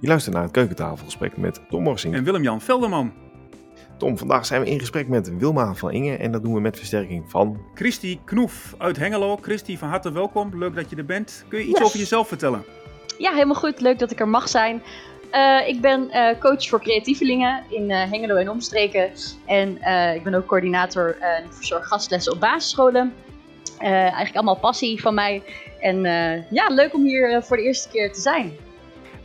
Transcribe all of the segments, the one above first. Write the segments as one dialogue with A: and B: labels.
A: Je luistert naar het keukentafelgesprek met Tom Morsing.
B: En Willem-Jan Velderman.
A: Tom, vandaag zijn we in gesprek met Wilma van Inge en dat doen we met versterking van...
B: Christy Knoef uit Hengelo. Christy, van harte welkom. Leuk dat je er bent. Kun je iets
C: Yes.
B: over jezelf vertellen?
C: Ja, helemaal goed. Leuk dat ik er mag zijn. Eh, ik ben eh, coach voor creatievelingen in eh, Hengelo en omstreken. En eh, ik ben ook coördinator en ik verzorg gastlessen op basisscholen. Eh, eigenlijk allemaal passie van mij. En eh, ja, leuk om hier voor de eerste keer te zijn.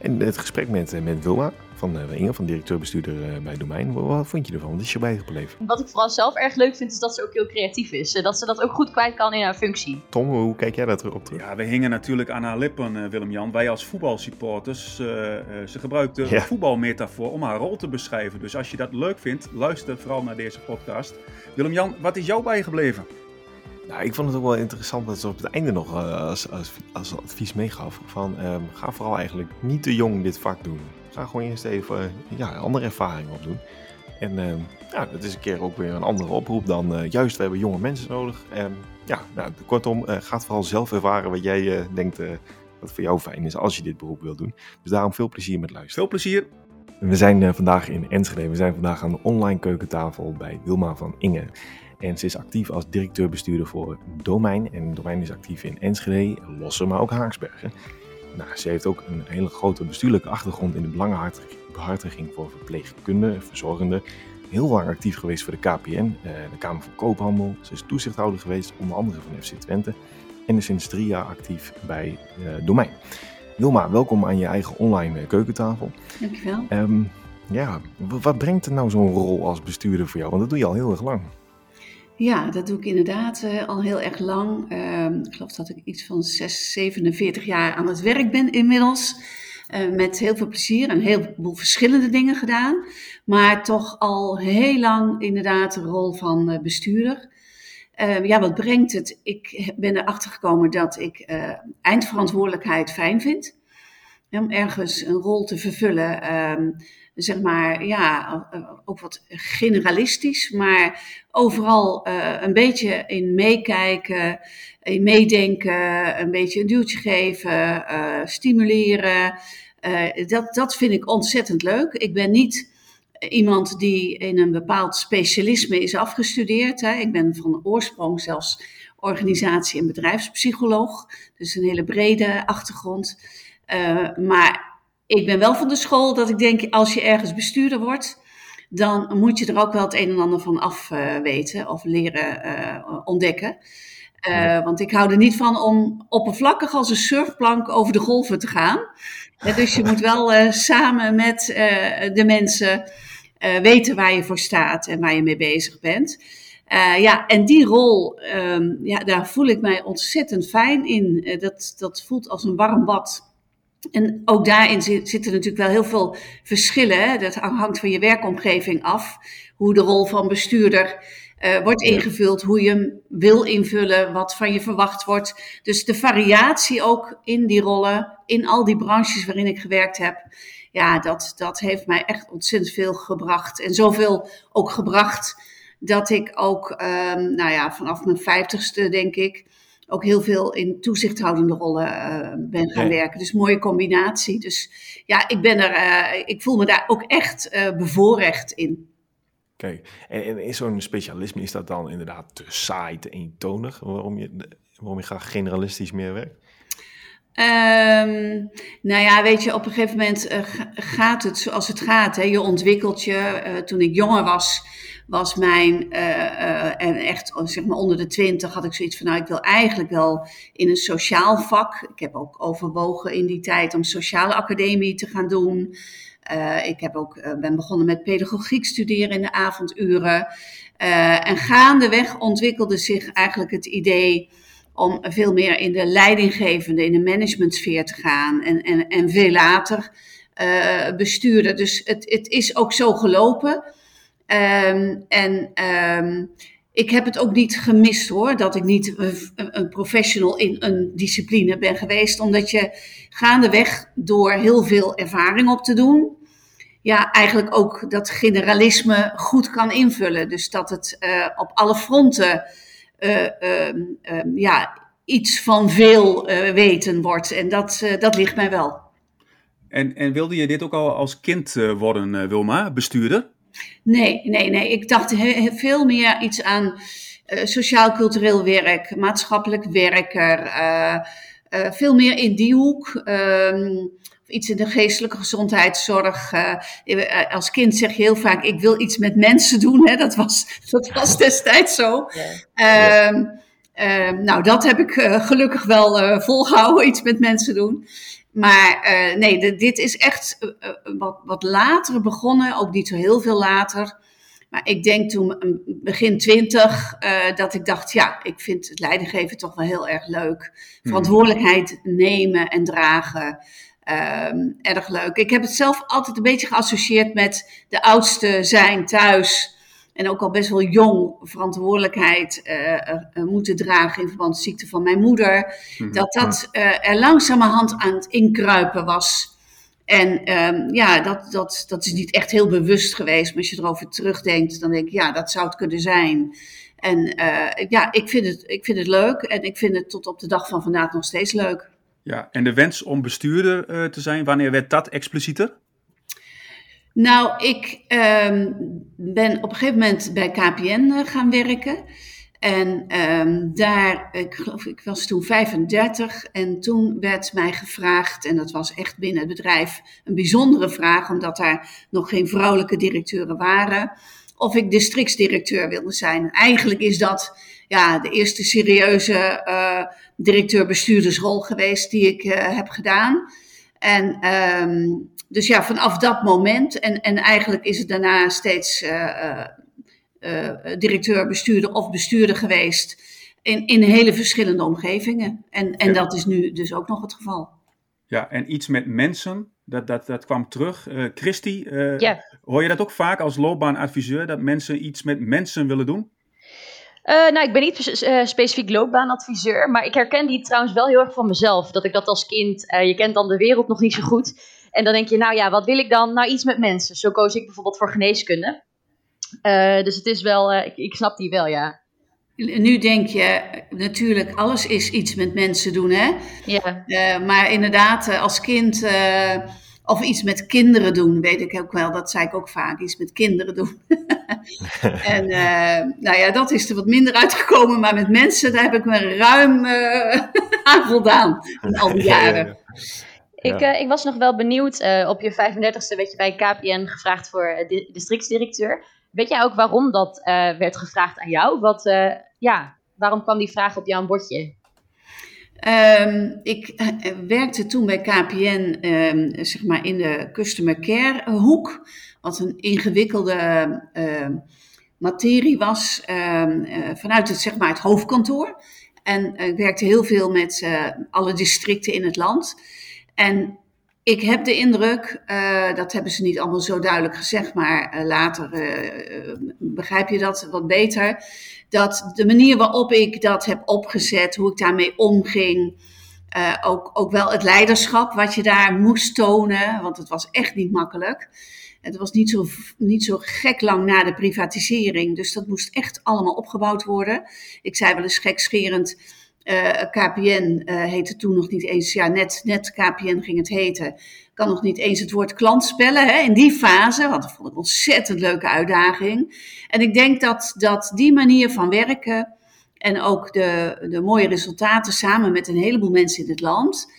A: En het gesprek met, eh, met Wilma van eh, Inge, van directeur-bestuurder eh, bij Domein. Wat, wat vond je ervan? Wat is je bijgebleven?
C: Wat ik vooral zelf erg leuk vind, is dat ze ook heel creatief is. Dat ze dat ook goed kwijt kan in haar functie.
A: Tom, hoe kijk jij daar terug op terug?
B: Ja, we hingen natuurlijk aan haar lippen, Willem-Jan. Wij als voetbalsupporters. eh, eh, ze gebruikt de
A: Ja.
B: voetbalmetafoor om haar rol te beschrijven. Dus als je dat leuk vindt, luister vooral naar deze podcast. Willem-Jan, wat is jou bijgebleven?
A: Nou, ik vond het ook wel interessant dat ze op het einde nog eh, als, als, als advies meegaf van ehm, ga vooral eigenlijk niet te jong dit vak doen. Ga gewoon eerst even eh, ja, andere ervaringen opdoen. En ehm, ja, dat is een keer ook weer een andere oproep dan eh, juist we hebben jonge mensen nodig. En ja, nou, kortom, ga vooral zelf ervaren wat jij denkt wat voor jou fijn is als je dit beroep wilt doen. Dus daarom veel plezier met luisteren.
B: Veel plezier.
A: We zijn vandaag in Enschede. We zijn vandaag aan de online keukentafel bij Wilma van Inge. En ze is actief als directeur-bestuurder voor Domein. En Domein is actief in Enschede, Lossen, maar ook Haaksbergen. Nou, ze heeft ook een hele grote bestuurlijke achtergrond in de belangenbehartiging voor verpleegkundigen, verzorgenden. Heel lang actief geweest voor de KPN, eh, de Kamer van Koophandel. Ze is toezichthouder geweest, onder andere van FC Twente. En is sinds drie jaar actief bij eh, Domein. Wilma, welkom aan je eigen online eh, keukentafel.
D: Dankjewel.
A: Ehm, ja, wat brengt er nou zo'n rol als bestuurder voor jou? Want dat doe je al heel erg lang.
D: Ja, dat doe ik inderdaad eh, al heel erg lang. Ehm, ik geloof dat ik iets van 6, 47 jaar aan het werk ben inmiddels. Eh, met heel veel plezier en een heleboel verschillende dingen gedaan. Maar toch al heel lang inderdaad de rol van eh, bestuurder. Ehm, ja, wat brengt het? Ik ben erachter gekomen dat ik eindverantwoordelijkheid fijn vind. Om ergens een rol te vervullen, ehm, zeg maar, ja, eh, ook wat generalistisch, maar overal eh, een beetje in meekijken, in meedenken, een beetje een duwtje geven, eh, stimuleren. Dat, dat vind ik ontzettend leuk. Ik ben niet iemand die in een bepaald specialisme is afgestudeerd. Hè. Ik ben van oorsprong zelfs organisatie- en bedrijfspsycholoog, dus een hele brede achtergrond. Maar ik ben wel van de school dat ik denk, als je ergens bestuurder wordt, dan moet je er ook wel het een en ander van af eh, weten of leren eh, ontdekken. Eh,
A: Ja.
D: Want ik hou er niet van om oppervlakkig als een surfplank over de golven te gaan. Dus je moet wel samen met de mensen weten waar je voor staat en waar je mee bezig bent. Ja, en die rol, ehm, ja, daar voel ik mij ontzettend fijn in. Dat, dat voelt als een warm bad. En ook daarin zit- zitten natuurlijk wel heel veel verschillen. Hè? Dat hangt van je werkomgeving af. Hoe de rol van bestuurder eh, wordt ingevuld, hoe je hem wil invullen, wat van je verwacht wordt. Dus de variatie ook in die rollen, in al die branches waarin ik gewerkt heb. Ja, dat, dat heeft mij echt ontzettend veel gebracht. En zoveel ook gebracht dat ik ook, ehm, nou ja, vanaf mijn vijftigste denk ik, ook heel veel in toezichthoudende rollen eh, ben gaan werken. Dus mooie combinatie. Dus ja, ik ben er, eh, ik voel me daar ook echt eh, bevoorrecht in.
A: Kijk, en, en is zo'n specialisme, is dat dan inderdaad te saai, te eentonig? Waarom je, waarom je graag generalistisch meer werkt?
D: Ehm, nou ja, weet je, op een gegeven moment ga- gaat het zoals het gaat. Hè? Je ontwikkelt je. Toen ik jonger was, was mijn, eh, eh, en echt zeg maar onder de twintig, had ik zoiets van, nou, ik wil eigenlijk wel in een sociaal vak. Ik heb ook overwogen in die tijd om sociale academie te gaan doen. Eh, ik heb ook, ben begonnen met pedagogiek studeren in de avonduren. Eh, en gaandeweg ontwikkelde zich eigenlijk het idee om veel meer in de leidinggevende, in de managementsfeer te gaan. En, en, en veel later bestuurder. Dus het, het is ook zo gelopen. Ehm, en ehm, ik heb het ook niet gemist hoor, dat ik niet een, professional in een discipline ben geweest. Omdat je gaandeweg door heel veel ervaring op te doen, ja, eigenlijk ook dat generalisme goed kan invullen. Dus dat het eh, op alle fronten eh, ehm, ja, iets van veel eh, weten wordt. En dat, dat ligt mij wel.
B: En, en wilde je dit ook al als kind worden, Wilma, bestuurder?
D: Nee, nee, nee. Ik dacht veel meer iets aan sociaal-cultureel werk, maatschappelijk werker. veel meer in die hoek. Ehm, iets in de geestelijke gezondheidszorg. Uh, als kind zeg je heel vaak, ik wil iets met mensen doen. Hè? Dat, was, dat was destijds zo. Ehm, ehm, nou, dat heb ik uh, gelukkig wel volgehouden, iets met mensen doen. Maar nee, de, dit is echt wat, wat later begonnen, ook niet zo heel veel later. Maar ik denk toen begin twintig dat ik dacht, ja, ik vind het leidinggeven toch wel heel erg leuk. Hmm. Verantwoordelijkheid nemen en dragen. Um, erg leuk. Ik heb het zelf altijd een beetje geassocieerd met de oudste zijn thuis. En ook al best wel jong verantwoordelijkheid uh, moeten dragen in verband met de ziekte van mijn moeder. Mhm. Dat dat er langzamerhand aan het inkruipen was. En um, ja, dat, dat, dat is niet echt heel bewust geweest. Maar als je erover terugdenkt, dan denk ik, ja, dat zou het kunnen zijn. En ja, ik vind, het, ik vind het leuk. En ik vind het tot op de dag van vandaag nog steeds leuk.
B: Ja, en de wens om bestuurder uh, te zijn, wanneer werd dat explicieter?
D: Nou, ik um, ben op een gegeven moment bij KPN uh, gaan werken. En um, daar, ik geloof, ik was toen 35 en toen werd mij gevraagd, en dat was echt binnen het bedrijf een bijzondere vraag, omdat daar nog geen vrouwelijke directeuren waren, of ik districtsdirecteur wilde zijn. Eigenlijk is dat ja, de eerste serieuze uh, directeur-bestuurdersrol geweest die ik uh, heb gedaan. En um, dus ja, vanaf dat moment, en, en eigenlijk is het daarna steeds uh, directeur, bestuurder of bestuurder geweest. In, in hele verschillende omgevingen. En, en dat is nu dus ook nog het geval.
B: Ja, en iets met mensen, dat, dat, dat kwam terug. Uh, Christy, uh, hoor je dat ook vaak als loopbaanadviseur, dat mensen iets met mensen willen doen?
C: Uh, nou, ik ben niet uh, specifiek loopbaanadviseur, maar ik herken die trouwens wel heel erg van mezelf. Dat ik dat als kind, uh, je kent dan de wereld nog niet zo goed. En dan denk je, nou ja, wat wil ik dan? Nou, iets met mensen. Zo koos ik bijvoorbeeld voor geneeskunde. dus het is wel, ik, ik snap die wel, ja.
D: Nu denk je natuurlijk, alles is iets met mensen doen, hè?
C: Ja.
D: maar inderdaad, als kind of iets met kinderen doen, weet ik ook wel. Dat zei ik ook vaak, iets met kinderen doen. en uh, nou ja, dat is er wat minder uitgekomen. Maar met mensen, daar heb ik me ruim uh, aan voldaan in al die jaren.
C: Ik, uh, ik, was nog wel benieuwd. op je 35ste werd je bij KPN gevraagd voor districtsdirecteur. Weet jij ook waarom dat werd gevraagd aan jou? Wat, ja, waarom kwam die vraag op jouw bordje?
D: Um, ik uh, werkte toen bij KPN ehm, zeg maar in de customer care hoek, wat een ingewikkelde uh, materie was uh, vanuit het, zeg maar, het hoofdkantoor. En ik werkte heel veel met eh, alle districten in het land. En ik heb de indruk, dat hebben ze niet allemaal zo duidelijk gezegd, maar later begrijp je dat wat beter. Dat de manier waarop ik dat heb opgezet, hoe ik daarmee omging, ook, ook wel het leiderschap wat je daar moest tonen, want het was echt niet makkelijk. Het was niet zo, niet zo gek lang na de privatisering, dus dat moest echt allemaal opgebouwd worden. Ik zei wel eens gekscherend eh, KPN uh, eh, heette toen nog niet eens, ja, net, net KPN ging het heten. Kan nog niet eens het woord klant spellen hè, in die fase. Want dat vond ik een ontzettend leuke uitdaging. En ik denk dat, dat die manier van werken en ook de, de mooie resultaten samen met een heleboel mensen in het land.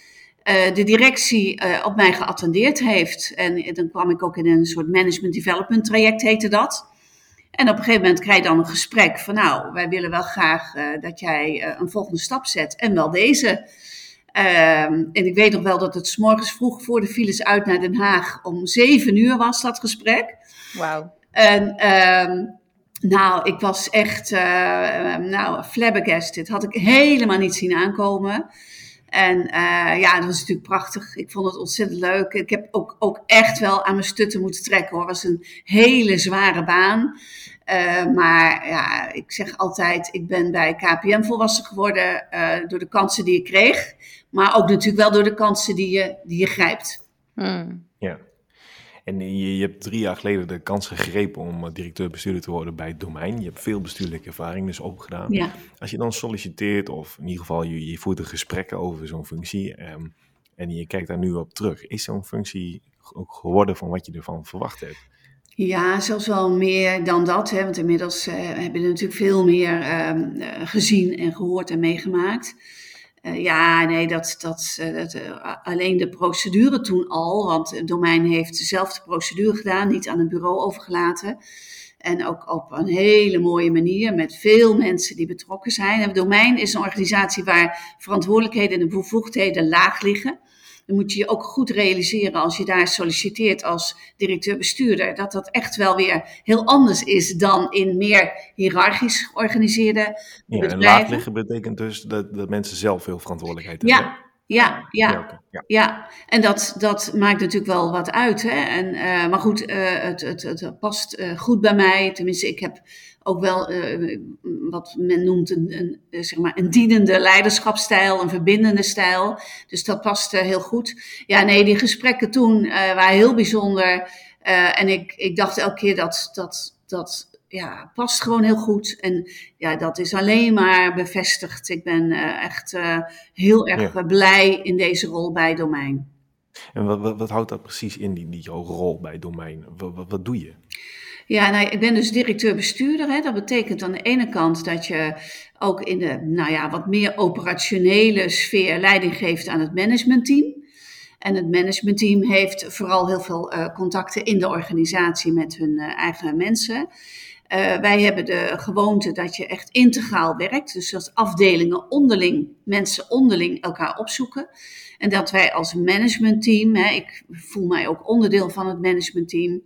D: Uh, de directie op mij geattendeerd heeft. En dan kwam ik ook in een soort management development traject, heette dat. En op een gegeven moment krijg je dan een gesprek van nou, wij willen wel graag uh, dat jij uh, een volgende stap zet en wel deze. Uh, en ik weet nog wel dat het s morgens vroeg voor de files uit naar Den Haag om zeven uur was dat gesprek.
C: Wauw.
D: En ehm, nou, ik was echt uh, nou, flabbergasted. Had ik helemaal niet zien aankomen. En uh, ja, dat was natuurlijk prachtig. Ik vond het ontzettend leuk. Ik heb ook, ook echt wel aan mijn stutten moeten trekken hoor. Het was een hele zware baan. Uh, maar ja, ik zeg altijd, ik ben bij KPM volwassen geworden uh, door de kansen die ik kreeg. Maar ook natuurlijk wel door de kansen die je, die je grijpt.
A: Hmm. Ja. En je, je, hebt drie jaar geleden de kans gegrepen om directeur-bestuurder te worden bij het domein. Je hebt veel bestuurlijke ervaring dus opgedaan.
D: Ja.
A: Als je dan solliciteert, of in ieder geval je, je voert er gesprekken over zo'n functie. Um, en je kijkt daar nu op terug. Is zo'n functie ook geworden van wat je ervan verwacht hebt?
D: Ja, zelfs wel meer dan dat. Hè, want inmiddels uh, hebben we natuurlijk veel meer uh, gezien en gehoord en meegemaakt. Uh, ja, nee, dat, dat, dat alleen de procedure toen al, want het domein heeft dezelfde procedure gedaan, niet aan een bureau overgelaten. En ook op een hele mooie manier met veel mensen die betrokken zijn. Het domein is een organisatie waar verantwoordelijkheden en bevoegdheden laag liggen dan moet je je ook goed realiseren als je daar solliciteert als directeur-bestuurder, dat dat echt wel weer heel anders is dan in meer hiërarchisch georganiseerde ja, bedrijven. En
A: laag liggen betekent dus dat, dat mensen zelf veel verantwoordelijkheid hebben.
D: Ja, ja, ja, ja. En dat, dat maakt natuurlijk wel wat uit. Hè? En, uh, maar goed, uh, het, het, het past uh, goed bij mij. Tenminste, ik heb ook wel uh, wat men noemt een, een, eh, zeg maar een dienende leiderschapsstijl, een verbindende stijl. Dus dat past uh, heel goed. Ja, nee, die gesprekken toen waren heel bijzonder. en ik, ik dacht elke keer dat dat, dat ja, past gewoon heel goed. En ja, dat is alleen maar bevestigd. Ik ben echt heel erg blij in deze rol bij Domein.
A: En wat, wat, wat, houdt dat precies in, die, die rol bij Domein? Wat, wat, wat doe je?
D: Ja, nou, ik ben dus directeur-bestuurder. Dat betekent aan de ene kant dat je ook in de nou ja, wat meer operationele sfeer leiding geeft aan het managementteam. En het managementteam heeft vooral heel veel uh, contacten in de organisatie met hun uh, eigen mensen. Uh, wij hebben de gewoonte dat je echt integraal werkt. Dus dat afdelingen onderling, mensen onderling elkaar opzoeken. En dat wij als managementteam, ik voel mij ook onderdeel van het managementteam,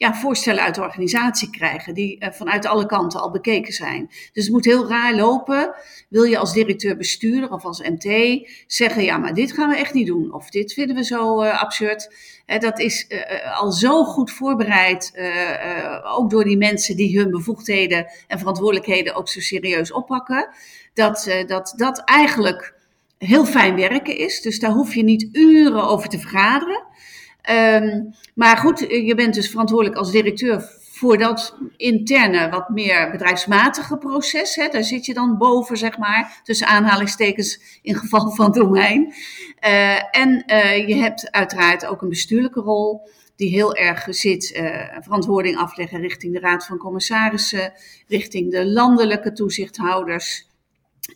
D: ja, voorstellen uit de organisatie krijgen, die uh, vanuit alle kanten al bekeken zijn. Dus het moet heel raar lopen. Wil je als directeur-bestuurder of als MT zeggen, ja, maar dit gaan we echt niet doen, of dit vinden we zo uh, absurd. Uh, dat is al zo goed voorbereid, ook door die mensen die hun bevoegdheden en verantwoordelijkheden ook zo serieus oppakken, dat dat, dat eigenlijk heel fijn werken is. Dus daar hoef je niet uren over te vergaderen. Um, maar goed, je bent dus verantwoordelijk als directeur voor dat interne, wat meer bedrijfsmatige proces. Hè. Daar zit je dan boven, zeg maar, tussen aanhalingstekens in geval van domein. Uh, en uh, je hebt uiteraard ook een bestuurlijke rol die heel erg zit, uh, verantwoording afleggen richting de Raad van Commissarissen, richting de landelijke toezichthouders.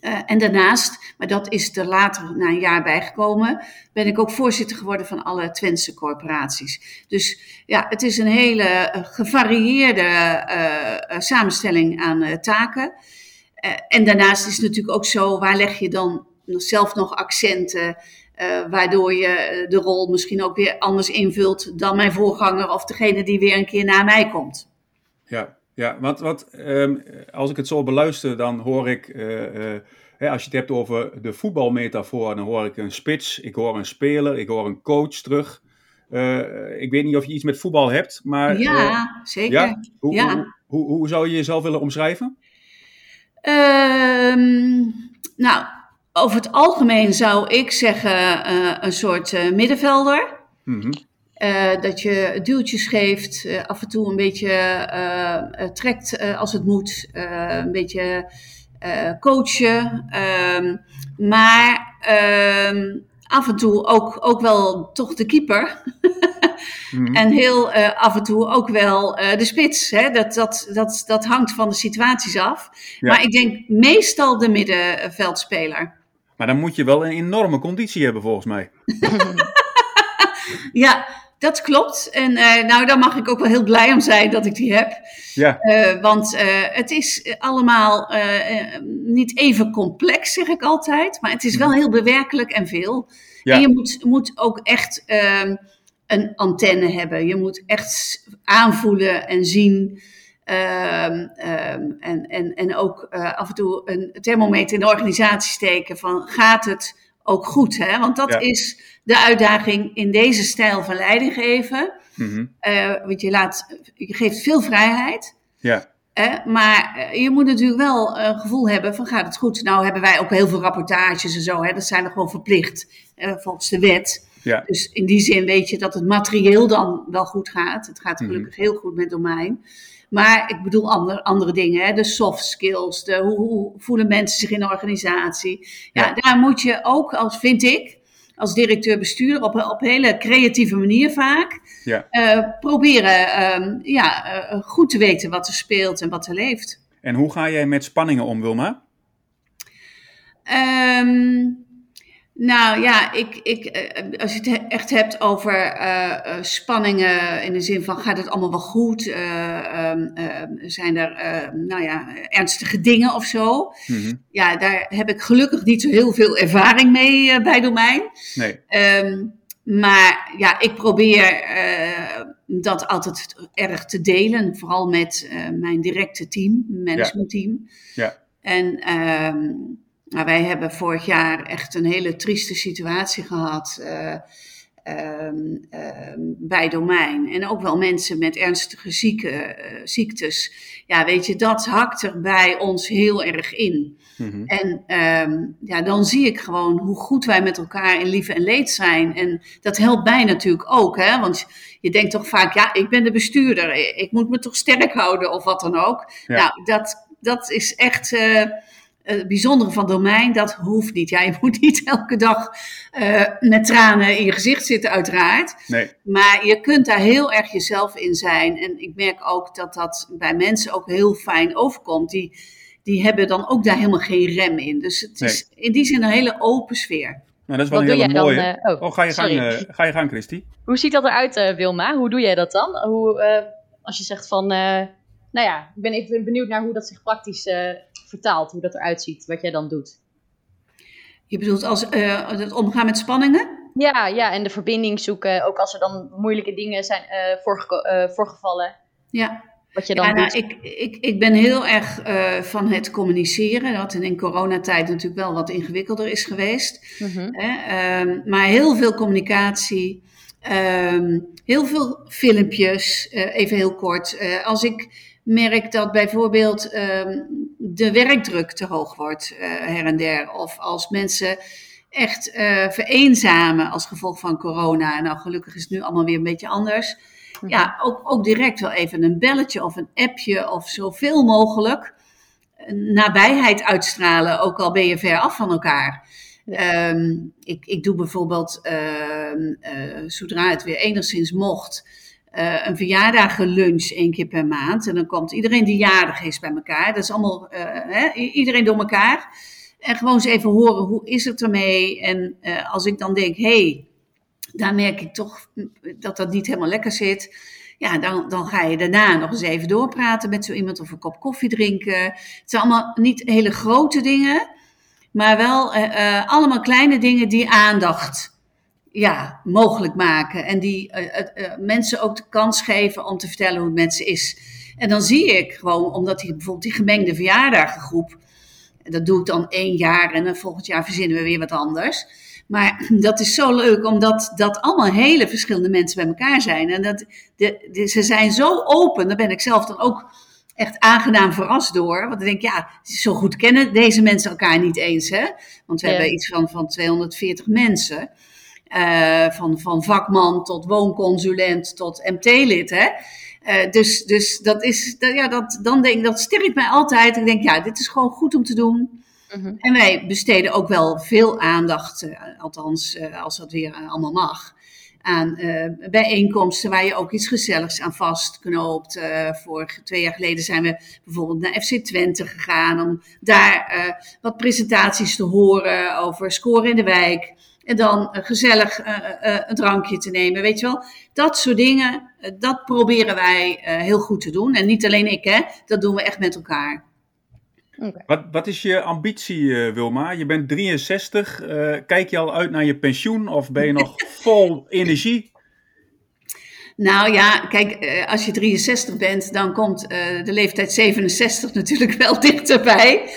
D: Uh, en daarnaast, maar dat is er later na een jaar bijgekomen, ben ik ook voorzitter geworden van alle Twentse corporaties. Dus ja, het is een hele uh, gevarieerde uh, samenstelling aan taken. en daarnaast is het natuurlijk ook zo, waar leg je dan zelf nog accenten, waardoor je de rol misschien ook weer anders invult dan mijn voorganger of degene die weer een keer na mij komt.
B: Ja, ja, want wat, um, als ik het zo beluister, dan hoor ik, uh, uh, hè, als je het hebt over de voetbalmetafoor, dan hoor ik een spits, ik hoor een speler, ik hoor een coach terug. Uh, ik weet niet of je iets met voetbal hebt, maar...
D: Ja, zeker. Ja?
B: Hoe, ja. Hoe, hoe, hoe, zou je jezelf willen omschrijven?
D: Um, nou, over het algemeen zou ik zeggen een soort middenvelder. Mm -hmm. Uh, dat je duwtjes geeft, uh, af en toe een beetje uh, trekt als het moet, een beetje coachen. Ehm, maar ehm, af en toe ook, ook wel toch de keeper. mm. En heel af en toe ook wel de spits. Hè? Dat, dat, dat, dat hangt van de situaties af. Ja. Maar ik denk meestal de middenveldspeler.
B: Maar dan moet je wel een enorme conditie hebben volgens mij.
D: ja, dat klopt. En uh, nou, daar mag ik ook wel heel blij om zijn dat ik die heb. Ja. Uh, want uh, het is allemaal niet even complex, zeg ik altijd. Maar het is wel heel bewerkelijk en veel. Ja. En je moet, moet ook echt ehm, een antenne hebben. Je moet echt aanvoelen en zien. Um, um, en, en, en ook af en toe een thermometer in de organisatie steken van gaat het ook goed? Hè? Want dat ja. is de uitdaging in deze stijl van leiding geven. Mm-hmm. Uh, want je, laat, je geeft veel vrijheid. Ja. Uh, maar je moet natuurlijk wel een gevoel hebben van gaat het goed. Nou hebben wij ook heel veel rapportages en zo. Hè? Dat zijn er gewoon verplicht uh, volgens de wet. Ja. Dus in die zin weet je dat het materieel dan wel goed gaat. Het gaat gelukkig mm-hmm. heel goed met domein. Maar ik bedoel andere, andere dingen, hè? de soft skills, de, hoe, hoe voelen mensen zich in de organisatie. Ja, ja, daar moet je ook, als vind ik, als directeur-bestuurder op, op een hele creatieve manier vaak.
B: Ja.
D: eh, proberen ehm, ja, eh, goed te weten wat er speelt en wat er leeft.
B: En hoe ga jij met spanningen om, Wilma?
D: Ehm, nou ja, ik, ik, eh, als je het he- echt hebt over eh, eh, spanningen in de zin van gaat het allemaal wel goed? Eh, ehm, ehm, zijn er eh, nou ja, ernstige dingen of zo?
B: Mhm.
D: Ja, daar heb ik gelukkig niet zo heel veel ervaring mee eh, bij domein.
B: Nee.
D: Ehm, maar ja, ik probeer eh, dat altijd erg te delen, vooral met eh, mijn directe team, managementteam.
B: Ja.
D: En ehm, nou, wij hebben vorig jaar echt een hele trieste situatie gehad eh, ehm, ehm, bij domein. En ook wel mensen met ernstige zieke, eh, ziektes. Ja, weet je, dat hakt er bij ons heel erg in.
B: Mhm.
D: En ehm, ja, dan zie ik gewoon hoe goed wij met elkaar in lief en leed zijn. En dat helpt mij natuurlijk ook, hè? want je denkt toch vaak, ja, ik ben de bestuurder, ik moet me toch sterk houden of wat dan ook.
B: Ja.
D: Nou, dat, dat is echt eh, het bijzondere van domein, dat hoeft niet. Ja, je moet niet elke dag eh, met tranen in je gezicht zitten, uiteraard.
B: Nee.
D: Maar je kunt daar heel erg jezelf in zijn. En ik merk ook dat dat bij mensen ook heel fijn overkomt. Die, die hebben dan ook daar helemaal geen rem in. Dus het is in die zin een hele open sfeer.
B: Nou, dat is wel
C: Wat
B: een
C: doe
B: hele
C: jij dan?
B: mooie.
C: eh, oh,
B: oh, ga je gang,
C: sorry.
B: eh, ga je gang, Christy.
C: Hoe ziet dat eruit, eh, Wilma? Hoe doe jij dat dan? Hoe, eh, als je zegt van, eh, nou ja, ik ben even benieuwd naar hoe dat zich praktisch eh, vertaalt, hoe dat eruit ziet, wat jij dan doet.
D: Je bedoelt als eh, het omgaan met spanningen?
C: Ja, ja, en de verbinding zoeken, ook als er dan moeilijke dingen zijn eh, voorgevallen,
D: Ja,
C: wat je dan
D: ja nou,
C: doet.
D: ik, ik, ik ben heel erg van het communiceren. Wat in coronatijd natuurlijk wel wat ingewikkelder is geweest.
C: Mhm.
D: Hè? ehm, maar heel veel communicatie, ehm, heel veel filmpjes, even heel kort. Als ik merk dat bijvoorbeeld ehm, de werkdruk te hoog wordt eh, her en der, of als mensen echt eh, vereenzamen als gevolg van corona. Nou, gelukkig is het nu allemaal weer een beetje anders. Ja, ook, ook direct wel even een belletje of een appje of zoveel mogelijk nabijheid uitstralen, ook al ben je ver af van elkaar. Ehm, ik, ik doe bijvoorbeeld, ehm, eh, zodra het weer enigszins mocht, eh, een verjaardagenlunch één keer per maand. En dan komt iedereen die jarig is bij elkaar. Dat is allemaal, eh, hè, iedereen door elkaar. En gewoon eens even horen, hoe is het ermee? En eh, als ik dan denk, hé, hey, daar merk ik toch dat dat niet helemaal lekker zit. Ja, dan, dan ga je daarna nog eens even doorpraten met zo iemand of een kop koffie drinken. Het zijn allemaal niet hele grote dingen, maar wel allemaal kleine dingen die aandacht ja, mogelijk maken. En die eh, eh, mensen ook de kans geven om te vertellen hoe het met ze is. En dan zie ik gewoon, omdat die, bijvoorbeeld die gemengde verjaardagengroep, dat doe ik dan één jaar en dan volgend jaar verzinnen we weer wat anders. Maar dat is zo leuk, omdat dat allemaal hele verschillende mensen bij elkaar zijn. En dat, de, de- ze zijn zo open, daar ben ik zelf dan ook echt aangenaam verrast door. Want ik denk, ja, zo goed kennen deze mensen elkaar niet eens. Hè? Want we
C: Ja.
D: hebben iets van, van 240 mensen. Eh, van, van vakman tot woonconsulent tot MT-lid. Hè? Eh, dus, dus dat is, dat, ja, dat, dan denk ik, dat sterkt mij altijd. Ik denk, ja, dit is gewoon goed om te doen.
C: Mhm.
D: En wij besteden ook wel veel aandacht, eh, althans als dat weer allemaal mag, aan bijeenkomsten waar je ook iets gezelligs aan vastknoopt. Vorig twee jaar geleden zijn we bijvoorbeeld naar FC Twente gegaan om daar wat presentaties te horen over scoren in de wijk. En dan eh, gezellig eh, eh, een drankje te nemen, weet je wel. Dat soort dingen, dat proberen wij eh, heel goed te doen. En niet alleen ik, hè. Dat doen we echt met elkaar.
B: Wat, wat is je ambitie, Wilma? Je bent 63. eh, kijk je al uit naar je pensioen of ben je nog vol energie?
D: Nou ja, kijk, eh, als je 63 bent, dan komt eh, de leeftijd 67 natuurlijk wel dichterbij.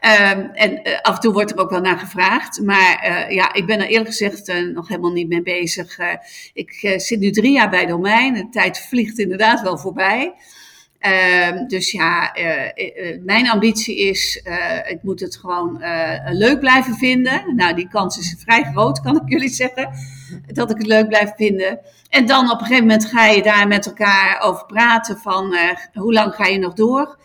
D: Ehm, en eh, af en toe wordt er ook wel naar gevraagd. Maar eh, ja, ik ben er eerlijk gezegd eh, nog helemaal niet mee bezig. Ik zit nu drie jaar bij Domein. De tijd vliegt inderdaad wel voorbij. Ehm, dus ja, mijn ambitie is, ik moet het gewoon leuk blijven vinden. Nou, die kans is vrij groot, kan ik jullie zeggen. Dat ik het leuk blijf vinden. En dan op een gegeven moment ga je daar met elkaar over praten van hoe lang ga je nog door.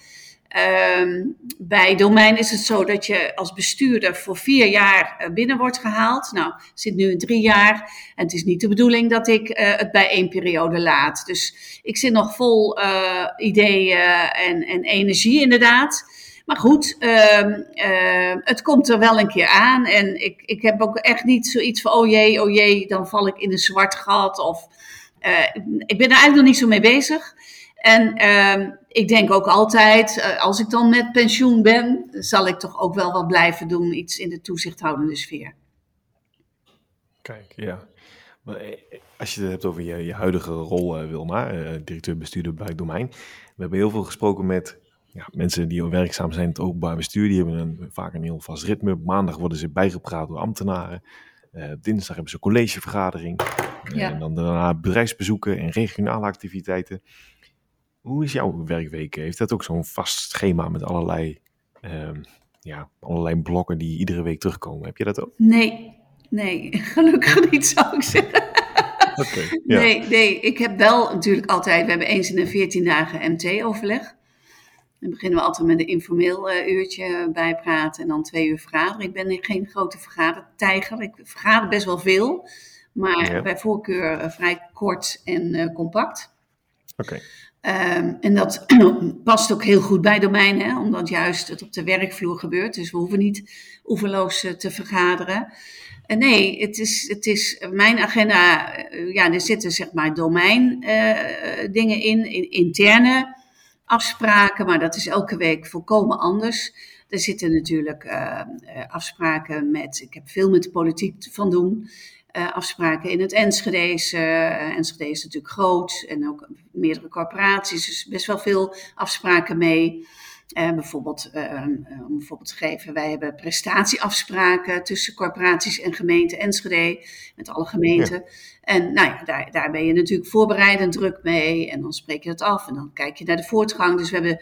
D: Ehm, bij domein is het zo dat je als bestuurder voor vier jaar eh, binnen wordt gehaald. Nou, zit nu in drie jaar en het is niet de bedoeling dat ik uh, het bij één periode laat. Dus ik zit nog vol uh, ideeën en, en energie inderdaad. Maar goed, uh, het komt er wel een keer aan. En ik, ik heb ook echt niet zoiets van, oh jee, oh jee, dan val ik in een zwart gat. Of, ik ben er eigenlijk nog niet zo mee bezig. En ehm, ik denk ook altijd, eh, als ik dan met pensioen ben, zal ik toch ook wel wat blijven doen, iets in de toezichthoudende sfeer.
A: Kijk, ja. Maar eh, als je het hebt over je, je huidige rol, uh, Wilma, directeur-bestuurder bij Domein. We hebben heel veel gesproken met ja, mensen die werkzaam zijn in het openbaar bestuur. Die hebben een, vaak een heel vast ritme. Maandag worden ze bijgepraat door ambtenaren. dinsdag hebben ze een collegevergadering. Ja. En dan daarna bedrijfsbezoeken en regionale activiteiten. Hoe is jouw werkweek? Heeft dat ook zo'n vast schema met allerlei, um, ja, allerlei blokken die iedere week terugkomen? Heb je dat ook?
D: Nee, nee, gelukkig niet zou ik zeggen. Okay, ja. Nee, nee, ik heb wel natuurlijk altijd, we hebben eens in de 14 dagen MT-overleg. Dan beginnen we altijd met een informeel uh, uurtje bijpraten en dan twee uur vergaderen. Ik ben geen grote vergadertijger. Ik vergader best wel veel, maar ja. bij voorkeur uh, vrij kort en uh, compact.
A: Oké.
D: Um, en dat past ook heel goed bij domein, omdat juist het op de werkvloer gebeurt. Dus we hoeven niet oeverloos uh, te vergaderen. En nee, het is, het is mijn agenda, uh, ja, er zitten zeg maar domein uh, dingen in, in, interne afspraken, maar dat is elke week volkomen anders. Er zitten natuurlijk afspraken met, ik heb veel met de politiek van doen. Uh, afspraken in het Enschede. Uh, Enschede is natuurlijk groot en ook meerdere corporaties, dus best wel veel afspraken mee. Uh, bijvoorbeeld, om bijvoorbeeld te geven, wij hebben prestatieafspraken tussen corporaties en gemeenten Enschede, met alle gemeenten. Ja. En nou ja, daar, daar ben je natuurlijk voorbereidend druk mee en dan spreek je dat af en dan kijk je naar de voortgang. Dus we hebben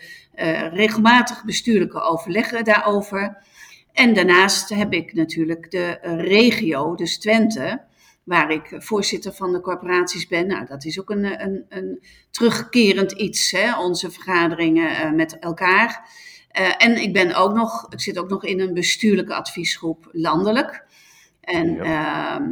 D: regelmatig bestuurlijke overleggen daarover. En daarnaast heb ik natuurlijk de regio, dus Twente, waar ik voorzitter van de corporaties ben. Nou, dat is ook een, een, een terugkerend iets, hè, onze vergaderingen uh, met elkaar. Uh, en ik ben ook nog, ik zit ook nog in een bestuurlijke adviesgroep landelijk. En ja. uh,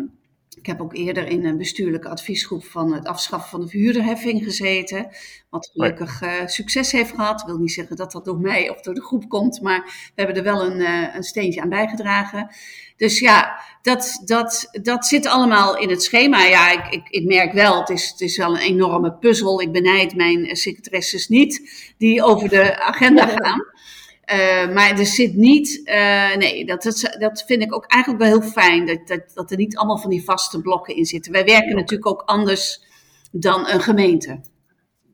D: ik heb ook eerder in een bestuurlijke adviesgroep van het afschaffen van de verhuurderheffing gezeten. Wat gelukkig uh, succes heeft gehad. Ik wil niet zeggen dat dat door mij of door de groep komt, maar we hebben er wel een, uh, een steentje aan bijgedragen. Dus ja, dat, dat, dat zit allemaal in het schema. Ja, ik, ik, ik merk wel, het is, het is wel een enorme puzzel. Ik benijd mijn secretaresses niet die over de agenda gaan. Uh, maar er zit niet, uh, nee, dat, dat, dat vind ik ook eigenlijk wel heel fijn, dat, dat, dat er niet allemaal van die vaste blokken in zitten. Wij werken natuurlijk ook anders dan een gemeente.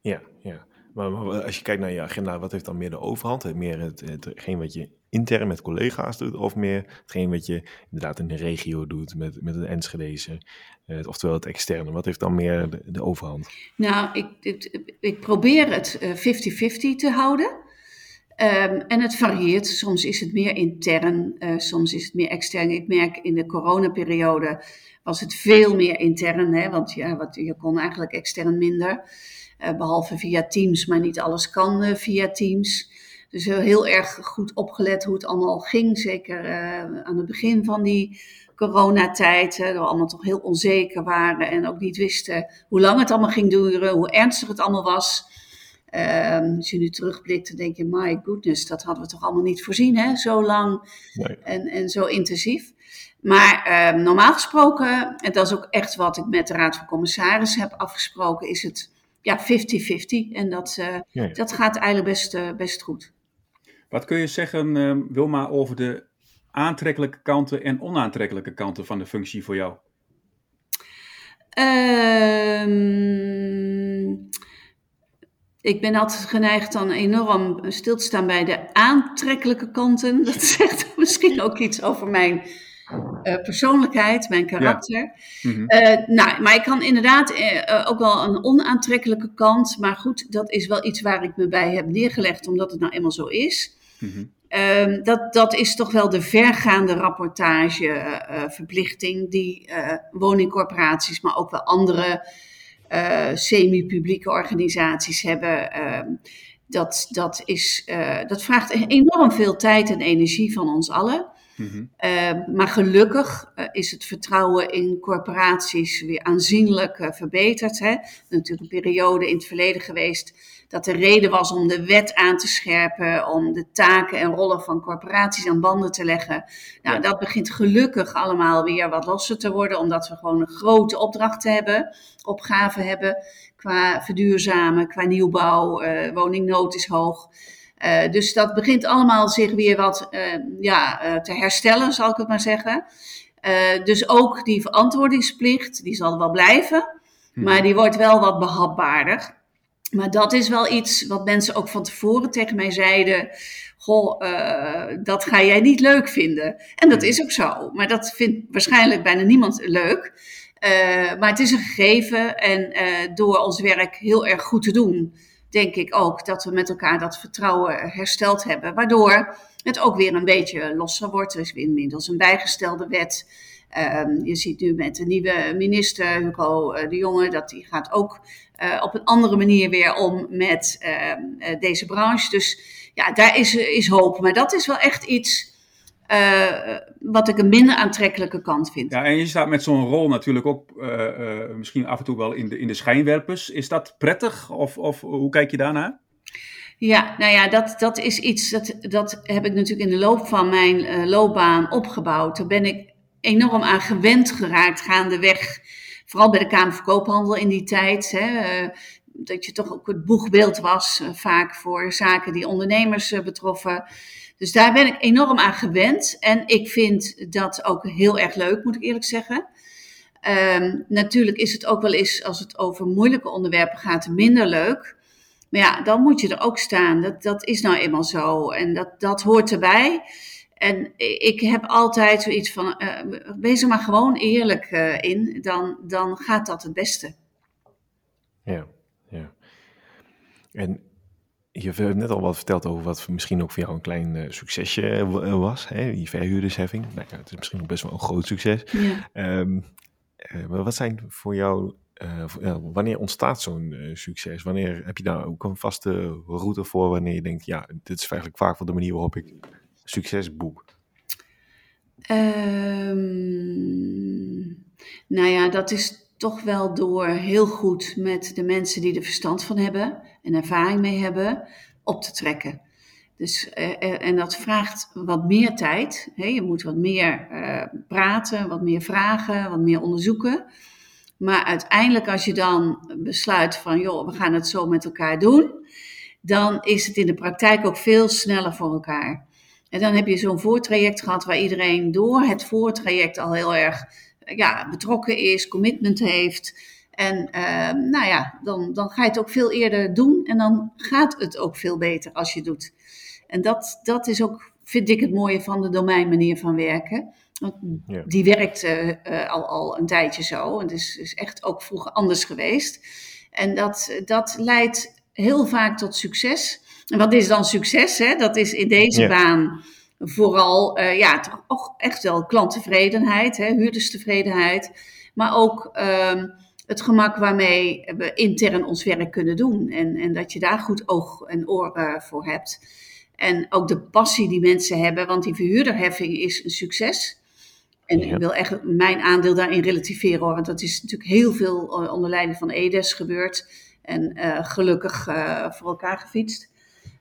A: Ja, ja. Maar, maar, als je kijkt naar je agenda, wat heeft dan meer de overhand? Meer het, hetgeen wat je intern met collega's doet, of meer hetgeen wat je inderdaad in de regio doet met, met het Enschedeze, uh, oftewel het externe? Wat heeft dan meer de, de overhand?
D: Nou, ik, ik, ik probeer het 50-50 te houden. Um, en het varieert. Soms is het meer intern, uh, soms is het meer extern. Ik merk in de coronaperiode was het veel meer intern, hè, want ja, je kon eigenlijk extern minder. Uh, behalve via Teams, maar niet alles kan uh, via Teams. Dus heel, heel, erg goed opgelet hoe het allemaal ging. Zeker aan het begin van die coronatijd. dat we allemaal toch heel onzeker waren en ook niet wisten hoe lang het allemaal ging duren, hoe ernstig het allemaal was. Um, als je nu terugblikt, dan denk je, my goodness, dat hadden we toch allemaal niet voorzien, hè? Zo lang nee. en, en zo intensief. Maar um, normaal gesproken, en dat is ook echt wat ik met de Raad van Commissarissen heb afgesproken, is het ja, 50-50. En dat, uh, ja. dat gaat eigenlijk best, uh, best goed.
B: Wat kun je zeggen, uh, Wilma, over de aantrekkelijke kanten en onaantrekkelijke kanten van de functie voor jou?
D: Um, ik ben altijd geneigd dan enorm stil te staan bij de aantrekkelijke kanten. Dat zegt misschien ook iets over mijn uh, persoonlijkheid, mijn karakter. Ja. Mm -hmm. uh, nou, maar ik kan inderdaad uh, ook wel een onaantrekkelijke kant. Maar goed, dat is wel iets waar ik me bij heb neergelegd, omdat het nou eenmaal zo is. Mm -hmm. dat, dat is toch wel de vergaande rapportageverplichting die woningcorporaties, maar ook wel andere uh, semi-publieke organisaties hebben. Uh, dat, dat, is, uh, dat vraagt enorm veel tijd en energie van ons allen. Mhm. Ehm, maar gelukkig uh, is het vertrouwen in corporaties weer aanzienlijk verbeterd. Hè. Er is natuurlijk een periode in het verleden geweest dat er reden was om de wet aan te scherpen, om de taken en rollen van corporaties aan banden te leggen. Nou, dat begint gelukkig allemaal weer wat losser te worden, omdat we gewoon een grote opdracht hebben, opgave hebben qua verduurzamen, qua nieuwbouw, uh, woningnood is hoog. Uh, dus dat begint allemaal zich weer wat uh, ja, uh, te herstellen, zal ik het maar zeggen. dus ook die verantwoordingsplicht, die zal wel blijven, hmm. maar die wordt wel wat behapbaarder. Maar dat is wel iets wat mensen ook van tevoren tegen mij zeiden. Goh, dat ga jij niet leuk vinden. En dat hmm. is ook zo. Maar dat vindt waarschijnlijk bijna niemand leuk. maar het is een gegeven en door ons werk heel erg goed te doen denk ik ook dat we met elkaar dat vertrouwen hersteld hebben. Waardoor het ook weer een beetje losser wordt. Er is inmiddels een bijgestelde wet. Um, je ziet nu met de nieuwe minister, Hugo uh, de Jonge, dat die gaat ook uh, op een andere manier weer om met uh, deze branche. Dus ja, daar is, is hoop. Maar dat is wel echt iets uh, wat ik een minder aantrekkelijke kant vind.
B: Ja, en je staat met zo'n rol natuurlijk ook misschien af en toe wel in de, in de schijnwerpers. Is dat prettig of, of hoe kijk je daarnaar?
D: Ja, nou ja, dat, dat is iets, dat, dat heb ik natuurlijk in de loop van mijn loopbaan opgebouwd. Daar ben ik enorm aan gewend geraakt gaandeweg. Vooral bij de Kamer van Koophandel in die tijd. Hè, dat je toch ook het boegbeeld was, vaak voor zaken die ondernemers betroffen. Dus daar ben ik enorm aan gewend. En ik vind dat ook heel erg leuk, moet ik eerlijk zeggen. Um, natuurlijk is het ook wel eens, als het over moeilijke onderwerpen gaat, minder leuk. Maar ja, dan moet je er ook staan. Dat, dat is nou eenmaal zo. En dat, dat hoort erbij. En ik heb altijd zoiets van, uh, wees er maar gewoon eerlijk uh, in, dan, dan gaat dat het beste.
A: Ja, ja. En je hebt net al wat verteld over wat misschien ook voor jou een klein uh, succesje was, hè, die verhuurdersheffing. Nou ja, het is misschien ook best wel een groot succes. Ja. Um, uh, maar wat zijn voor jou, wanneer ontstaat zo'n succes? Wanneer heb je daar ook een vaste route voor wanneer je denkt, ja, dit is eigenlijk vaak wel de manier waarop ik succes boek?
D: Um, nou ja, dat is toch wel door heel goed met de mensen die er verstand van hebben en ervaring mee hebben, op te trekken. Dus, eh, eh, en dat vraagt wat meer tijd. Je moet wat meer uh, praten, wat meer vragen, wat meer onderzoeken. Maar uiteindelijk, als je dan besluit van, joh, we gaan het zo met elkaar doen, dan is het in de praktijk ook veel sneller voor elkaar. En dan heb je zo'n voortraject gehad waar iedereen door het voortraject al heel erg ja, betrokken is, commitment heeft. En uh, nou ja, dan, dan ga je het ook veel eerder doen en dan gaat het ook veel beter als je doet. En dat, dat is ook, vind ik, het mooie van de domeinmanier van werken. Want die werkt uh, al, al een tijdje zo. En het is, is echt ook vroeger anders geweest. En dat, dat leidt heel vaak tot succes. En wat is dan succes? Hè? Dat is in deze baan vooral uh, ja, toch echt wel klanttevredenheid, hè, huurderstevredenheid. Maar ook um, het gemak waarmee we intern ons werk kunnen doen. En, en dat je daar goed oog en oor voor hebt. En ook de passie die mensen hebben, want die verhuurderheffing is een succes. En ik wil echt mijn aandeel daarin relativeren hoor, want dat is natuurlijk heel veel eh, onder leiding van EDES gebeurd. En gelukkig voor elkaar gefietst.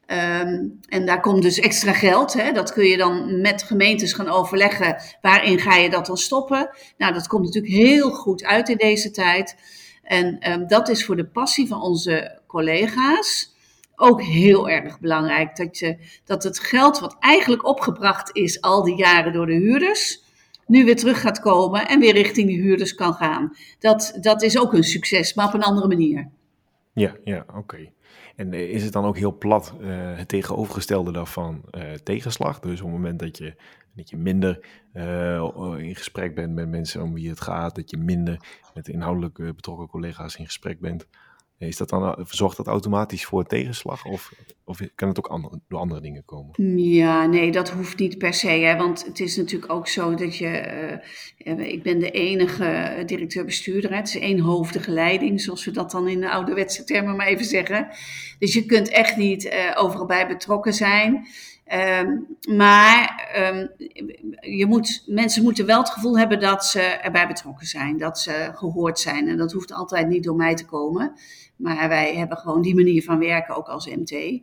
D: Um, en daar komt dus extra geld. Hè? Dat kun je dan met gemeentes gaan overleggen. Waarin ga je dat dan stoppen? Nou, dat komt natuurlijk heel goed uit in deze tijd. En um, dat is voor de passie van onze collega's ook heel erg belangrijk. Dat, je, dat het geld wat eigenlijk opgebracht is al die jaren door de huurders, nu weer terug gaat komen en weer richting de huurders kan gaan. Dat, dat is ook een succes, maar op een andere manier.
A: Ja, ja, oké. En eh, is het dan ook heel plat uh, het tegenovergestelde daarvan uh, tegenslag? Dus op het moment dat je, dat je minder in gesprek bent met mensen om wie het gaat, dat je minder met inhoudelijk betrokken collega's in gesprek bent, Is dat dan, zorgt dat automatisch voor tegenslag of, of kan het ook door andere dingen komen?
D: Ja, nee, dat hoeft niet per se. Hè, want het is natuurlijk ook zo dat je. Uh, ik ben de enige directeur-bestuurder. Het is eenhoofdige leiding, zoals we dat dan in de ouderwetse termen maar even zeggen. Dus je kunt echt niet overal bij betrokken zijn. Um, maar um, je moet, mensen moeten wel het gevoel hebben dat ze erbij betrokken zijn, dat ze gehoord zijn. En dat hoeft altijd niet door mij te komen. Maar wij hebben gewoon die manier van werken ook als MT.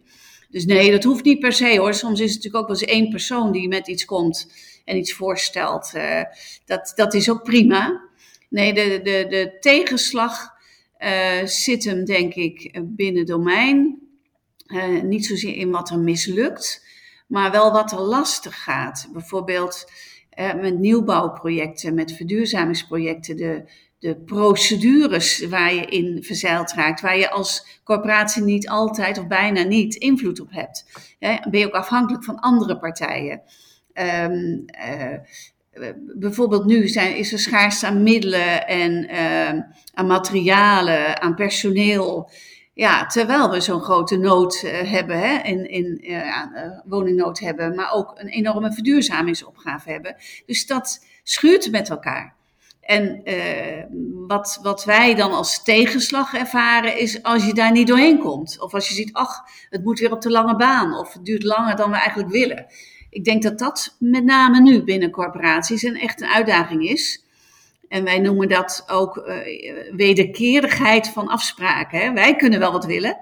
D: Dus nee, dat hoeft niet per se hoor. Soms is het natuurlijk ook wel eens één persoon die met iets komt en iets voorstelt. Uh, dat, dat is ook prima. Nee, de, de, de tegenslag uh, zit hem denk ik binnen domein. Uh, niet zozeer in wat er mislukt, maar wel wat er lastig gaat. Bijvoorbeeld met nieuwbouwprojecten, met verduurzamingsprojecten, de, de procedures waar je in verzeild raakt, waar je als corporatie niet altijd of bijna niet invloed op hebt. ben je ook afhankelijk van andere partijen. Um, uh, bijvoorbeeld nu zijn, is er schaarste aan middelen en uh, aan materialen, aan personeel. Ja, terwijl we zo'n grote nood uh, hebben, hè, in, in uh, woningnood hebben, maar ook een enorme verduurzamingsopgave hebben. Dus dat schuurt met elkaar. En wat, wat wij dan als tegenslag ervaren is als je daar niet doorheen komt. Of als je ziet, ach, het moet weer op de lange baan. Of het duurt langer dan we eigenlijk willen. Ik denk dat dat met name nu binnen corporaties een echt een uitdaging is. En wij noemen dat ook uh, wederkerigheid van afspraken. Hè. Wij kunnen wel wat willen.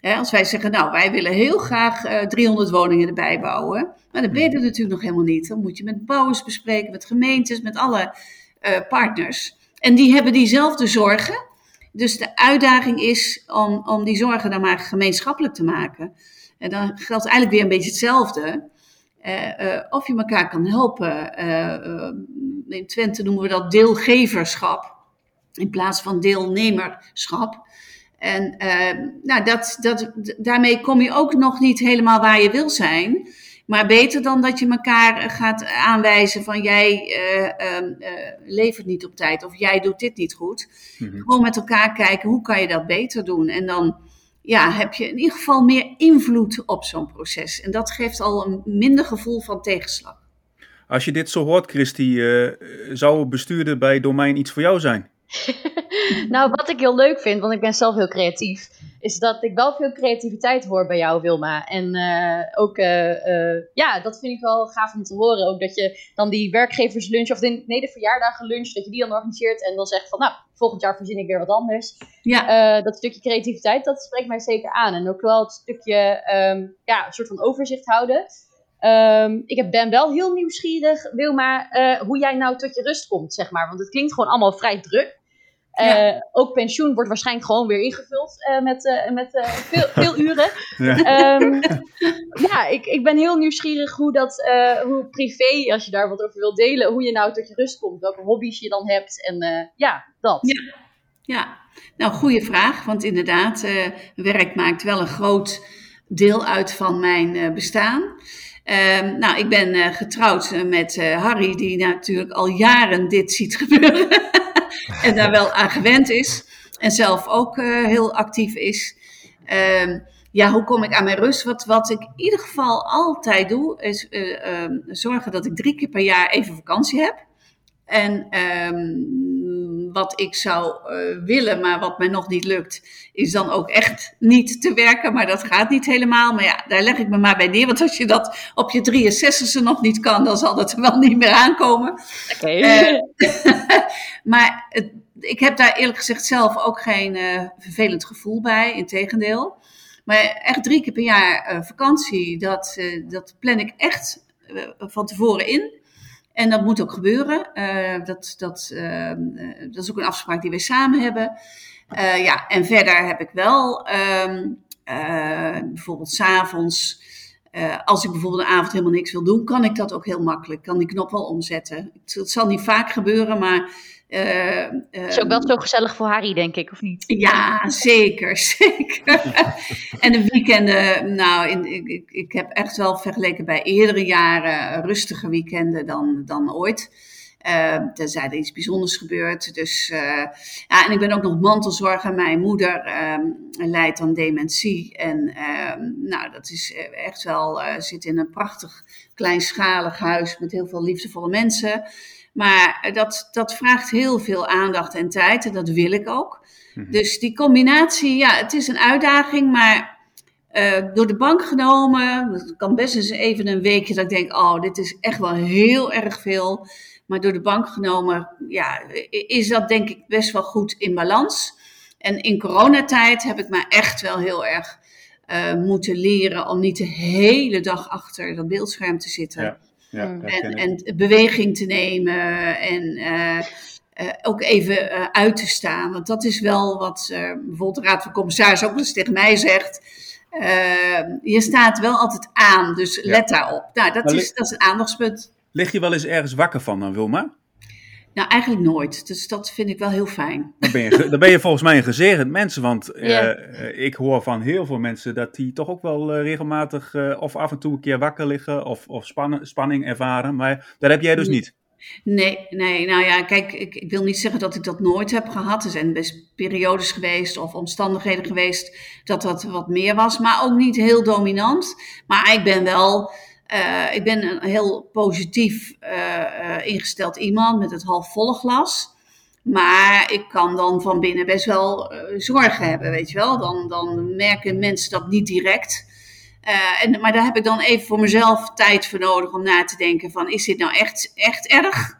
D: Hè, als wij zeggen, nou, wij willen heel graag uh, 300 woningen erbij bouwen. Maar dat ben je natuurlijk nog helemaal niet. Dan moet je met bouwers bespreken, met gemeentes, met alle uh, partners. En die hebben diezelfde zorgen. Dus de uitdaging is om, om die zorgen dan maar gemeenschappelijk te maken. En dan geldt eigenlijk weer een beetje hetzelfde. Uh, uh, of je elkaar kan helpen. in Twente noemen we dat deelgeverschap. In plaats van deelnemerschap. En nou, dat, dat, daarmee kom je ook nog niet helemaal waar je wil zijn. Maar beter dan dat je elkaar eh, gaat aanwijzen van jij uh, uh, levert niet op tijd of jij doet dit niet goed. Mm -hmm. Gewoon met elkaar kijken hoe kan je dat beter doen. En dan ja, heb je in ieder geval meer invloed op zo'n proces. En dat geeft al een minder gevoel van tegenslag.
B: Als je dit zo hoort, Christy, zou bestuurder bij domein iets voor jou zijn?
C: nou, wat ik heel leuk vind, want ik ben zelf heel creatief, is dat ik wel veel creativiteit hoor bij jou, Wilma. En uh, ook, uh, uh, ja, dat vind ik wel gaaf om te horen. Ook dat je dan die werkgeverslunch, of de, nee, de verjaardagenlunch, dat je die dan organiseert en dan zegt van, nou, volgend jaar verzin ik weer wat anders. Ja. dat stukje creativiteit, dat spreekt mij zeker aan. En ook wel het stukje, um, ja, een soort van overzicht houden. Um, ik ben wel heel nieuwsgierig, Wilma, hoe jij nou tot je rust komt, zeg maar. Want het klinkt gewoon allemaal vrij druk. Ja. Uh, ook pensioen wordt waarschijnlijk gewoon weer ingevuld uh, met, uh, met veel, veel uren. Ja, um, ja ik, ik ben heel nieuwsgierig hoe dat, hoe privé, als je daar wat over wilt delen, hoe je nou tot je rust komt, welke hobby's je dan hebt en ja, dat.
D: Ja, ja. nou goede vraag, want inderdaad, werk maakt wel een groot deel uit van mijn bestaan. Um, nou, ik ben getrouwd met Harry, die natuurlijk al jaren dit ziet gebeuren en daar wel aan gewend is. En zelf ook uh, heel actief is. Um, ja, hoe kom ik aan mijn rust? Wat, wat ik in ieder geval altijd doe, is uh, um, zorgen dat ik drie keer per jaar even vakantie heb. En um, wat ik zou uh, willen, maar wat mij nog niet lukt, is dan ook echt niet te werken. Maar dat gaat niet helemaal. Maar ja, daar leg ik me maar bij neer. Want als je dat op je 63e nog niet kan, dan zal dat er wel niet meer aankomen. Oké. Okay. Uh, maar het, ik heb daar eerlijk gezegd zelf ook geen uh, vervelend gevoel bij. Integendeel. Maar echt drie keer per jaar vakantie, dat, dat plan ik echt van tevoren in. En dat moet ook gebeuren. Uh, dat, dat, uh, dat is ook een afspraak die wij samen hebben. Ja, en verder heb ik wel um, bijvoorbeeld s'avonds. als ik bijvoorbeeld een avond helemaal niks wil doen, kan ik dat ook heel makkelijk. Kan die knop wel omzetten. Het, zal niet vaak gebeuren, maar
C: uh, is ook wel zo gezellig voor Harry, denk ik, of niet?
D: Ja, zeker, zeker. en de weekenden, nou, in, ik, ik heb echt wel vergeleken bij eerdere jaren rustige weekenden dan, dan ooit. Uh, tenzij er iets bijzonders gebeurt. Dus, uh, ja, en ik ben ook nog mantelzorger. Mijn moeder leidt aan dementie. En ehm, nou, dat is echt wel, zit in een prachtig kleinschalig huis met heel veel liefdevolle mensen. Maar dat, dat vraagt heel veel aandacht en tijd en dat wil ik ook. Mhm. Dus die combinatie, ja, het is een uitdaging, maar uh, door de bank genomen. Het kan best eens even een weekje dat ik denk, oh, dit is echt wel heel erg veel. Maar door de bank genomen, ja, is dat denk ik best wel goed in balans. En in coronatijd heb ik me echt wel heel erg uh, moeten leren om niet de hele dag achter dat beeldscherm te zitten. Ja, ja, mm. en, en, beweging te nemen en uh, uh, ook even uit te staan. Want dat is wel wat bijvoorbeeld de Raad van Commissaris ook eens tegen mij zegt. je staat wel altijd aan, dus let daarop. Nou, dat, is, dat is een aandachtspunt.
B: Lig je wel eens ergens wakker van dan, Wilma?
D: Nou, eigenlijk nooit. Dus dat vind ik wel heel fijn.
B: Dan ben je, dan ben je volgens mij een gezegend mens. Want uh, ik hoor van heel veel mensen dat die toch ook wel uh, regelmatig uh, of af en toe een keer wakker liggen of, of spanning, spanning ervaren. Maar dat heb jij dus niet.
D: Nee, nee, nou ja, kijk, ik, ik, wil niet zeggen dat ik dat nooit heb gehad. Er zijn best periodes geweest of omstandigheden geweest dat dat wat meer was, maar ook niet heel dominant. Maar ik ben wel uh, ik ben een heel positief uh, ingesteld iemand met het halfvolle glas. Maar ik kan dan van binnen best wel zorgen hebben, weet je wel. Dan, dan merken mensen dat niet direct. en, maar daar heb ik dan even voor mezelf tijd voor nodig om na te denken van... is dit nou echt, echt erg?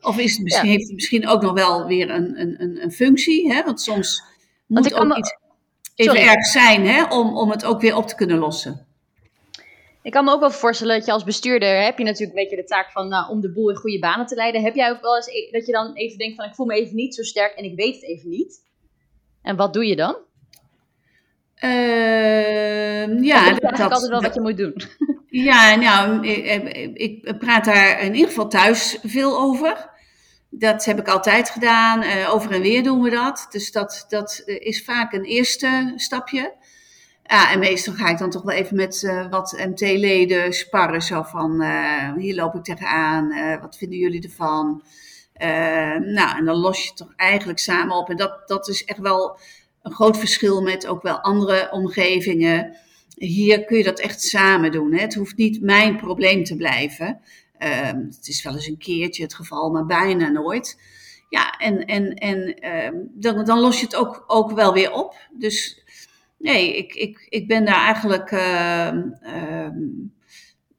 D: Of is het misschien, heeft het misschien ook nog wel weer een, een, een functie? Hè? Want soms moet Want ook iets even erg zijn hè? Om, om het ook weer op te kunnen lossen.
C: Ik kan me ook wel voorstellen dat je als bestuurder heb je natuurlijk een beetje de taak van nou, om de boel in goede banen te leiden. Heb jij ook wel eens e-, dat je dan even denkt van ik voel me even niet zo sterk en ik weet het even niet? En wat doe je dan?
D: Uh, ja,
C: dat is eigenlijk altijd wel wat je moet doen.
D: Ja, nou, ik, ik, praat daar in ieder geval thuis veel over. Dat heb ik altijd gedaan. Uh, over en weer doen we dat. Dus dat, dat is vaak een eerste stapje. Ja, en meestal ga ik dan toch wel even met uh, wat MT-leden sparren. Zo van, uh, hier loop ik tegenaan, uh, wat vinden jullie ervan? nou, en dan los je toch eigenlijk samen op. En dat, dat is echt wel een groot verschil met ook wel andere omgevingen. Hier kun je dat echt samen doen. Hè? Het hoeft niet mijn probleem te blijven. Ehm, het is wel eens een keertje het geval, maar bijna nooit. Ja, en, en, en ehm, dan, dan los je het ook, ook wel weer op. Dus nee, ik, ik, ik ben daar eigenlijk. Uh,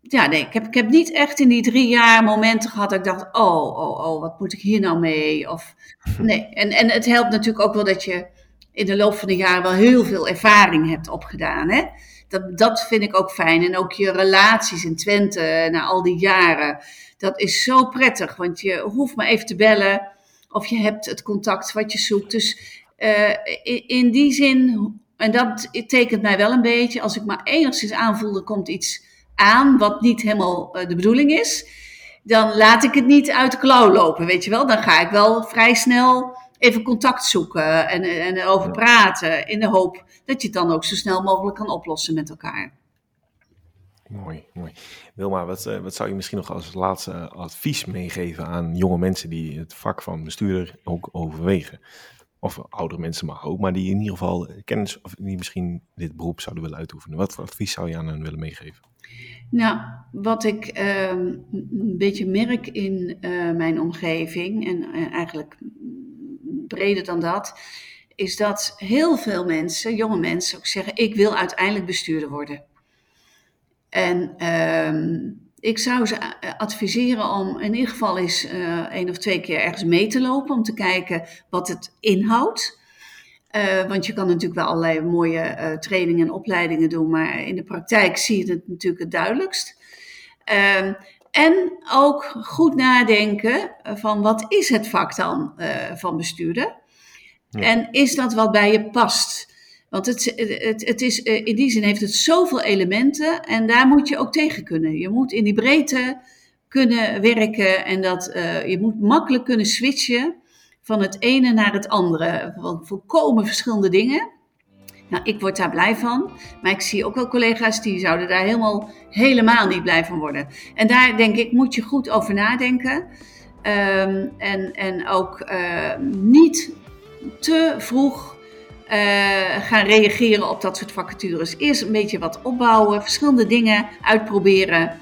D: ja, nee, ik heb, ik heb niet echt in die drie jaar momenten gehad dat ik dacht: oh, oh, oh, wat moet ik hier nou mee? Of, nee, en, en het helpt natuurlijk ook wel dat je in de loop van de jaren wel heel veel ervaring hebt opgedaan. Hè? Dat, dat vind ik ook fijn. En ook je relaties in Twente na al die jaren. Dat is zo prettig, want je hoeft maar even te bellen. Of je hebt het contact wat je zoekt. Dus uh, in, in die zin en dat tekent mij wel een beetje, als ik maar enigszins aanvoel, er komt iets aan wat niet helemaal uh, de bedoeling is, dan laat ik het niet uit de klauw lopen, weet je wel. Dan ga ik wel vrij snel even contact zoeken en, en erover praten, in de hoop dat je het dan ook zo snel mogelijk kan oplossen met elkaar.
A: Mooi, mooi. Wilma, wat, uh, wat zou je misschien nog als laatste advies meegeven aan jonge mensen die het vak van bestuurder ook overwegen? Of oudere mensen mag ook, maar die in ieder geval kennis of die misschien dit beroep zouden willen uitoefenen. Wat voor advies zou je aan hen willen meegeven?
D: Nou, wat ik ehm, een beetje merk in eh, mijn omgeving, en uh, eigenlijk breder dan dat, is dat heel veel mensen, jonge mensen, ook zeggen: Ik wil uiteindelijk bestuurder worden. En ehm, ik zou ze eh, adviseren om in ieder geval eens uh, één of twee keer ergens mee te lopen om te kijken wat het inhoudt. Uh, want je kan natuurlijk wel allerlei mooie uh, trainingen en opleidingen doen, maar in de praktijk zie je het natuurlijk het duidelijkst. Uh, en ook goed nadenken van wat is het vak dan van bestuurder? Ja. En is dat wat bij je past? Want het, het, het is, eh, in die zin heeft het zoveel elementen en daar moet je ook tegen kunnen. Je moet in die breedte kunnen werken en dat, uh, je moet makkelijk kunnen switchen van het ene naar het andere. Van volkomen verschillende dingen. Nou, ik word daar blij van, maar ik zie ook wel collega's die zouden daar helemaal, helemaal niet blij van worden. En daar denk ik, moet je goed over nadenken. Ehm, en, en ook ehm, niet te vroeg eh, gaan reageren op dat soort vacatures. Eerst een beetje wat opbouwen, verschillende dingen uitproberen.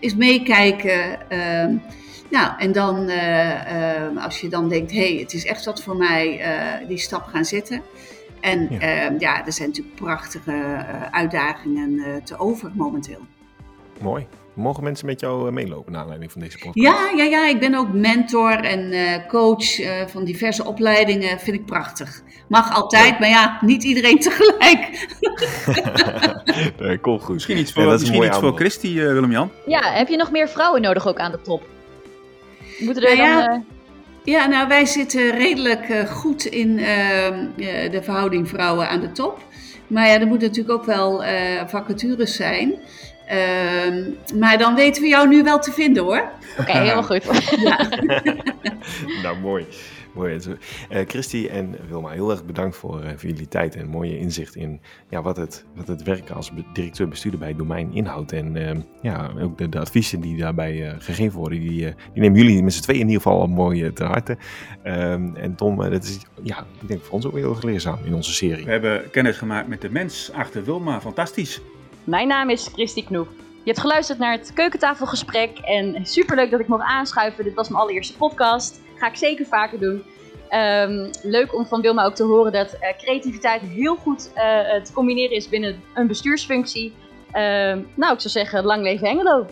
D: Eens meekijken. Ehm, nou, en dan uh, als je dan denkt, hé, hey, het is echt wat voor mij, uh, die stap gaan zetten. En ja, ja er zijn natuurlijk prachtige uitdagingen te over momenteel.
A: Mooi. Mogen mensen met jou meelopen naar aanleiding van deze podcast?
D: Ja, ja, ja, ik ben ook mentor en coach van diverse opleidingen. Vind ik prachtig. Mag altijd, maar ja, niet iedereen tegelijk.
A: nee, cool, goed.
B: Misschien iets voor, ja, misschien iets voor Christy, Willem-Jan.
C: Ja, heb je nog meer vrouwen nodig ook aan de top? Moeten er nou ja, dan... Uh...
D: Ja, nou wij zitten redelijk uh, goed in uh, de verhouding vrouwen aan de top. Maar ja, er moeten natuurlijk ook wel vacatures zijn. Ehm, maar dan weten we jou nu wel te vinden hoor.
C: Oké, okay, helemaal goed. ja.
A: nou, mooi. Mooi. Uh, Christy en Wilma, heel erg bedankt voor, uh, voor jullie tijd en mooie inzicht in ja, wat, het, wat het werken als directeur-bestuurder bij Domein inhoudt. En uh, ja, ook de, de, adviezen die daarbij gegeven worden, die, die nemen jullie met z'n tweeën in ieder geval mooi te harte. Ehm, en Tom, dat is ja, ik denk voor ons ook heel erg leerzaam in onze serie.
B: We hebben kennis gemaakt met de mens achter Wilma. Fantastisch.
C: Mijn naam is Christy Knoep. Je hebt geluisterd naar het keukentafelgesprek en superleuk dat ik mocht aanschuiven. Dit was mijn allereerste podcast. Ga ik zeker vaker doen. Um, leuk om van Wilma ook te horen dat uh, creativiteit heel goed uh, te combineren is binnen een bestuursfunctie. Uh, nou, ik zou zeggen, lang leven Hengelo!